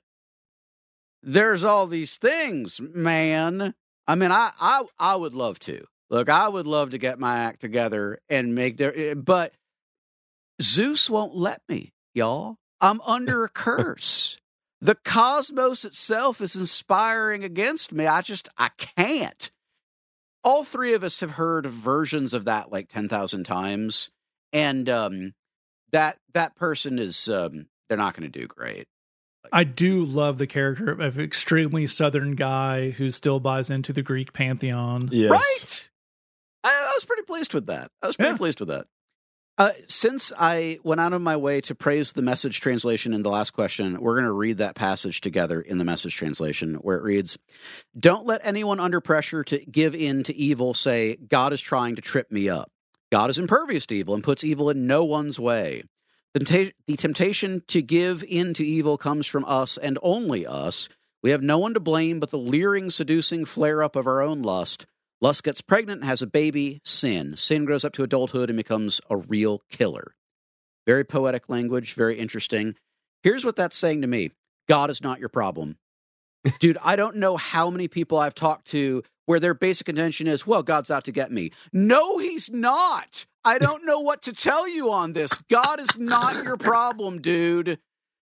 there's all these things, man. I mean, I I I would love to. Look, I would love to get my act together and make there eh, but Zeus won't let me, y'all. I'm under a curse. The cosmos itself is inspiring against me. I just I can't. All three of us have heard versions of that like 10,000 times and um that that person is um they're not going to do great. I do love the character of an extremely southern guy who still buys into the Greek pantheon. Yes. Right. I, I was pretty pleased with that. I was pretty Yeah. pleased with that. Uh, since I went out of my way to praise the message translation in the last question, we're going to read that passage together in the message translation where it reads Don't let anyone under pressure to give in to evil say, God is trying to trip me up. God is impervious to evil and puts evil in no one's way. The tempta- the temptation to give in to evil comes from us and only us. We have no one to blame but the leering, seducing flare up of our own lust. Lust gets pregnant, has a baby, sin. Sin grows up to adulthood and becomes a real killer. Very poetic language, very interesting. Here's what that's saying to me God is not your problem. [laughs] Dude, I don't know how many people I've talked to where their basic intention is, well, God's out to get me. No, he's not. I don't know what to tell you on this. God is not your problem, dude.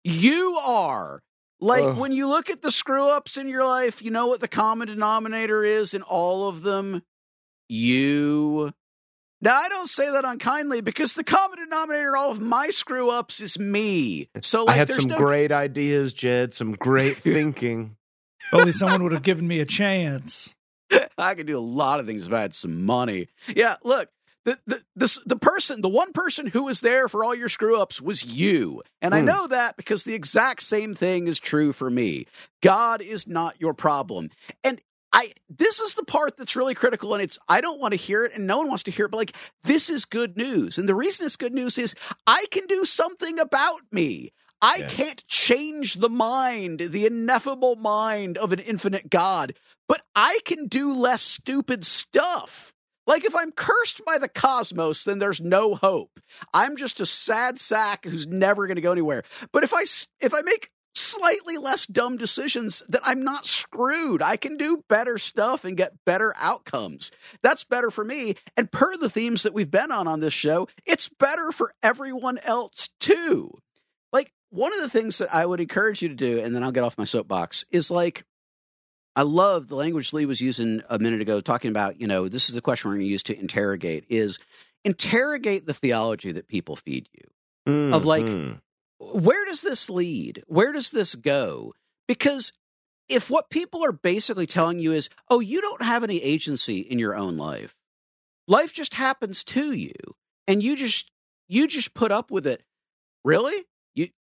You are. Like Ugh. when you look at the screw ups in your life, you know what the common denominator is in all of them? You. Now, I don't say that unkindly because the common denominator in all of my screw ups is me. So, like, I had some no great ideas, Jed, some great [laughs] thinking. Only someone would have given me a chance. [laughs] I could do a lot of things if I had some money. Yeah, look, the the this, the person, the one person who was there for all your screw ups was you, and I Hmm. know that because the exact same thing is true for me. God is not your problem, and I this is the part that's really critical, and it's I don't want to hear it, and no one wants to hear it, but like this is good news, and the reason it's good news is I can do something about me. I Yeah. can't change the mind, the ineffable mind of an infinite God, but I can do less stupid stuff. Like if I'm cursed by the cosmos, then there's no hope. I'm just a sad sack who's never going to go anywhere. But if I if I make slightly less dumb decisions, then I'm not screwed. I can do better stuff and get better outcomes. That's better for me. And per the themes that we've been on on this show, it's better for everyone else too. Like one of the things that I would encourage you to do, and then I'll get off my soapbox, is like I love the language Lee was using a minute ago, talking about, you know, this is the question we're going to use to interrogate is interrogate the theology that people feed you. Of like- Mhm. Where does this lead? Where does this go? Because if what people are basically telling you is, oh, you don't have any agency in your own life, life just happens to you, and you just you just put up with it. Really?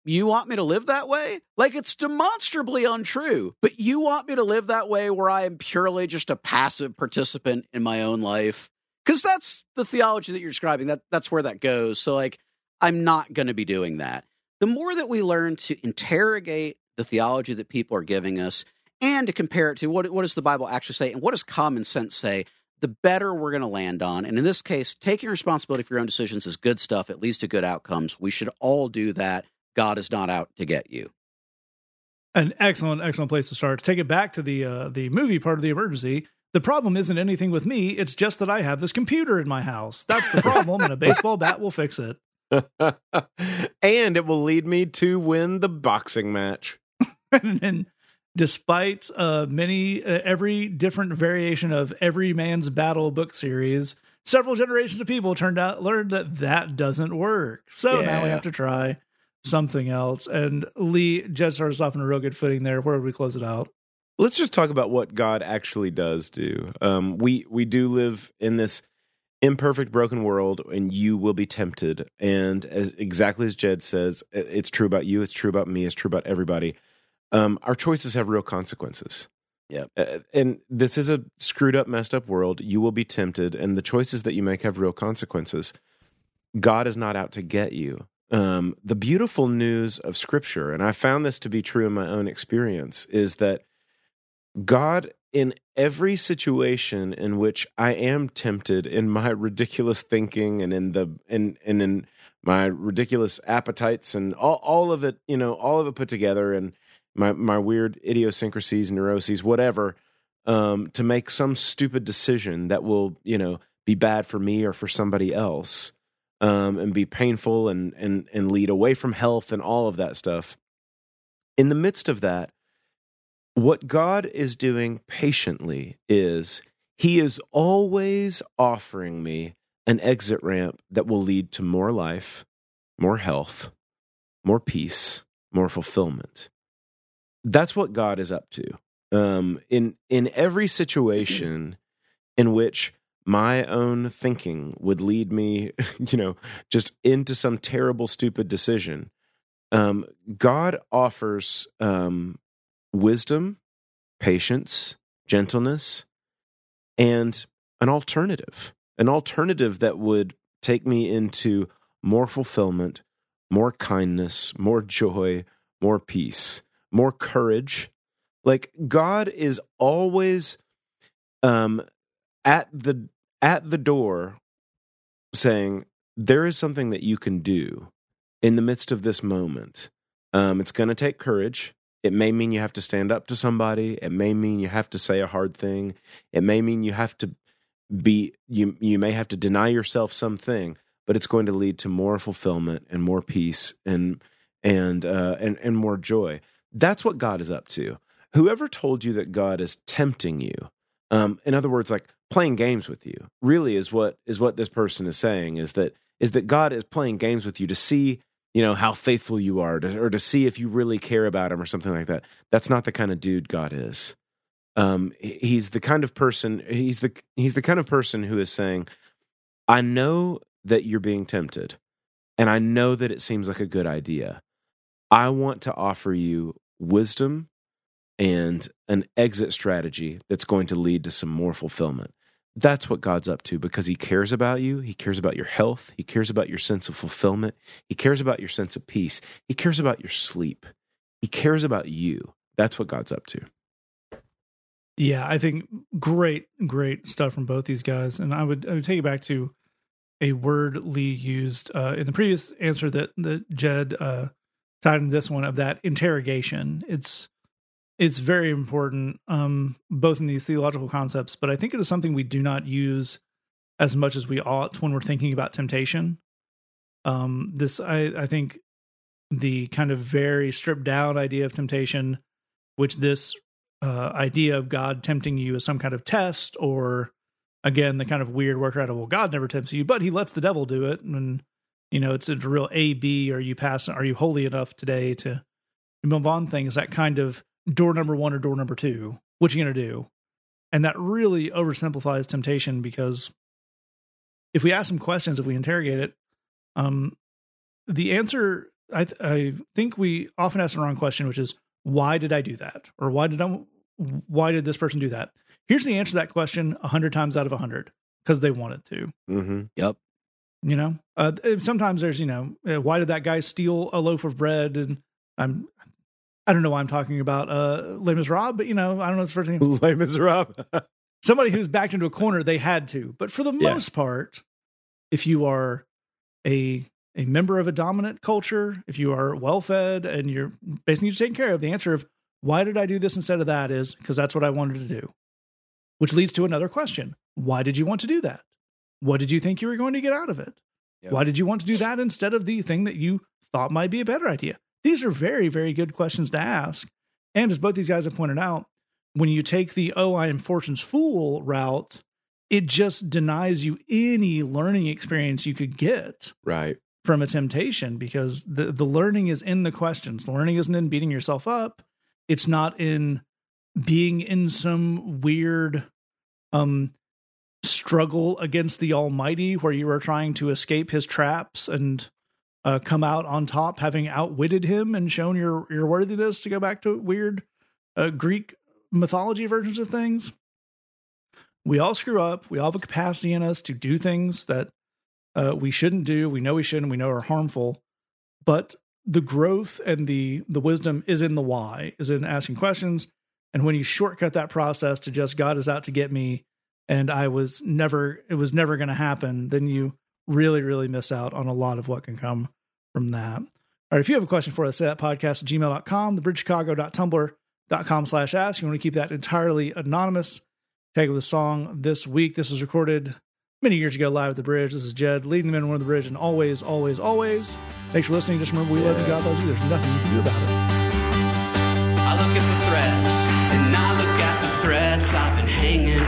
You want me to live that way? Like it's demonstrably untrue, but you want me to live that way where I am purely just a passive participant in my own life? Because that's the theology that you're describing. That that's where that goes. So like I'm not going to be doing that. The more that we learn to interrogate the theology that people are giving us and to compare it to what what does the Bible actually say and what does common sense say, the better we're going to land on. And in this case, taking responsibility for your own decisions is good stuff. It leads to good outcomes. We should all do that. God is not out to get you. An excellent, excellent place to start. To take it back to the uh, the movie part of the emergency. The problem isn't anything with me. It's just that I have this computer in my house. That's the problem, and a baseball bat will fix it. [laughs] and it will lead me to win the boxing match. [laughs] and despite uh, many uh, every different variation of every man's battle book series several generations of people turned out learned that that doesn't work so now we have to try something else and lee just started us off in a real good footing there where would we close it out let's just talk about what God actually does do. Um, we we do live in this imperfect, broken world, and you will be tempted. And as exactly as Jed says, it's true about you. It's true about me. It's true about everybody. Um, our choices have real consequences. Yeah. Uh, and this is a screwed up, messed up world. You will be tempted, and the choices that you make have real consequences. God is not out to get you. Um, the beautiful news of Scripture, and I found this to be true in my own experience, is that God, in every situation in which I am tempted in my [laughs] ridiculous thinking and in the in and in my ridiculous appetites and all, all of it, you know, all of it put together and my my weird idiosyncrasies, neuroses, whatever, um, to make some stupid decision that will, you know, be bad for me or for somebody else, um, and be painful and and and lead away from health and all of that stuff. In the midst of that, what God is doing patiently is He is always offering me an exit ramp that will lead to more life, more health, more peace, more fulfillment. That's what God is up to. Um, in in every situation in which my own thinking would lead me, [laughs] you know, just into some terrible, stupid decision, um, God offers um, wisdom, patience, gentleness, and an alternative. An alternative that would take me into more fulfillment, more kindness, more joy, more peace, more courage. Like God is always um at the at the door saying there is something that you can do in the midst of this moment. Um, it's going to take courage. It may mean you have to stand up to somebody. It may mean you have to say a hard thing. It may mean you have to be you you may have to deny yourself something, but it's going to lead to more fulfillment and more peace and and uh, and and more joy. That's what God is up to. Whoever told you that God is tempting you, um, in other words, like playing games with you, really is what is what this person is saying is that is that God is playing games with you to see you know how faithful you are to, or to see if you really care about him or something like that. That's not the kind of dude god is. Um he's the kind of person he's the he's the kind of person who is saying i know that you're being tempted and i know that it seems like a good idea. I want to offer you wisdom and an exit strategy that's going to lead to some more fulfillment that's what God's up to because He cares about you. He cares about your health. He cares about your sense of fulfillment. He cares about your sense of peace. He cares about your sleep. He cares about you. That's what God's up to. Yeah, I think great, great stuff from both these guys. And I would I would take it back to a word Lee used uh, in the previous answer that that Jed uh, tied in this one of that interrogation. It's it's very important, um, both in these theological concepts, but I think it is something we do not use as much as we ought when we're thinking about temptation. Um, this I, I think the kind of very stripped down idea of temptation, which this uh, idea of God tempting you as some kind of test, or again the kind of weird workaround of well, God never tempts you, but He lets the devil do it, and you know it's a real A B. Are you pass? Are you holy enough today to move on? things that kind of door number one or door number two. What you gonna do? And that really oversimplifies temptation because if we ask some questions, if we interrogate it, um, the answer I, th- I think we often ask the wrong question, which is why did I do that, or why did I, why did this person do that? Here's the answer to that question: a hundred times out of a hundred, because they wanted to. Mm-hmm. Yep. You know, uh, sometimes there's you know, uh, why did that guy steal a loaf of bread? And I'm, I don't know why I'm talking about uh, Les Miserables, but you know, I don't know the first thing. Les Miserables. [laughs] Somebody who's backed into a corner, they had to. But for the Yeah. most part, if you are a a member of a dominant culture, if you are well fed and you're basically just taken care of, the answer of why did I do this instead of that is because that's what I wanted to do. Which leads to another question. Why did you want to do that? What did you think you were going to get out of it? Yep. Why did you want to do that instead of the thing that you thought might be a better idea? These are very, very good questions to ask. And as both these guys have pointed out, when you take the oh, I am fortune's fool route, it just denies you any learning experience you could get Right. from a temptation because the, the learning is in the questions. The learning isn't in beating yourself up. It's not in being in some weird um struggle against the almighty where you are trying to escape his traps and uh, come out on top having outwitted him and shown your your worthiness to go back to weird uh, greek mythology versions of things. We all screw up. We all have a capacity in us to do things that uh, we shouldn't do. We know we shouldn't. We know are harmful. But the growth and the the wisdom is in the why is in asking questions. And when you shortcut that process to just god is out to get me and i was never it was never going to happen then you really really miss out on a lot of what can come from that. All right if you have a question for us say that podcast at gmail.com thebridgechicago.tumblr.com slash ask. You want to keep that entirely anonymous tag with a song this week. This was recorded many years ago live at the bridge. This is jed leading the men women of the bridge and always always always thanks for listening. Just remember we love you god loves you there's nothing you can do about it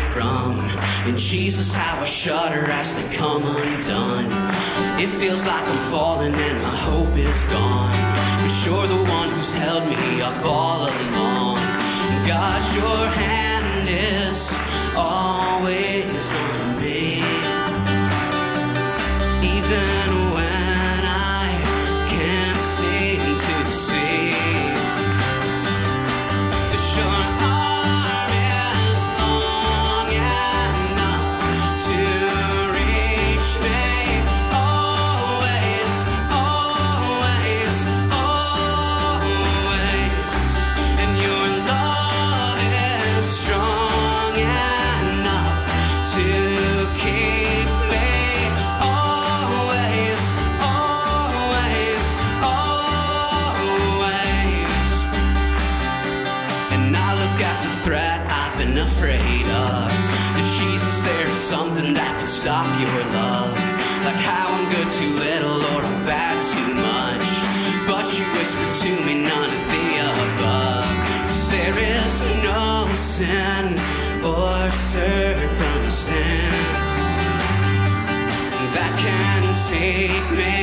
from. And Jesus, how I shudder as they come undone. It feels like I'm falling and my hope is gone. But you're the one who's held me up all along. God, your hand is always on me. Even something that could stop your love. Like how I'm good too little or I'm bad too much. But you whisper to me none of the above. 'Cause there is no sin or circumstance that can take me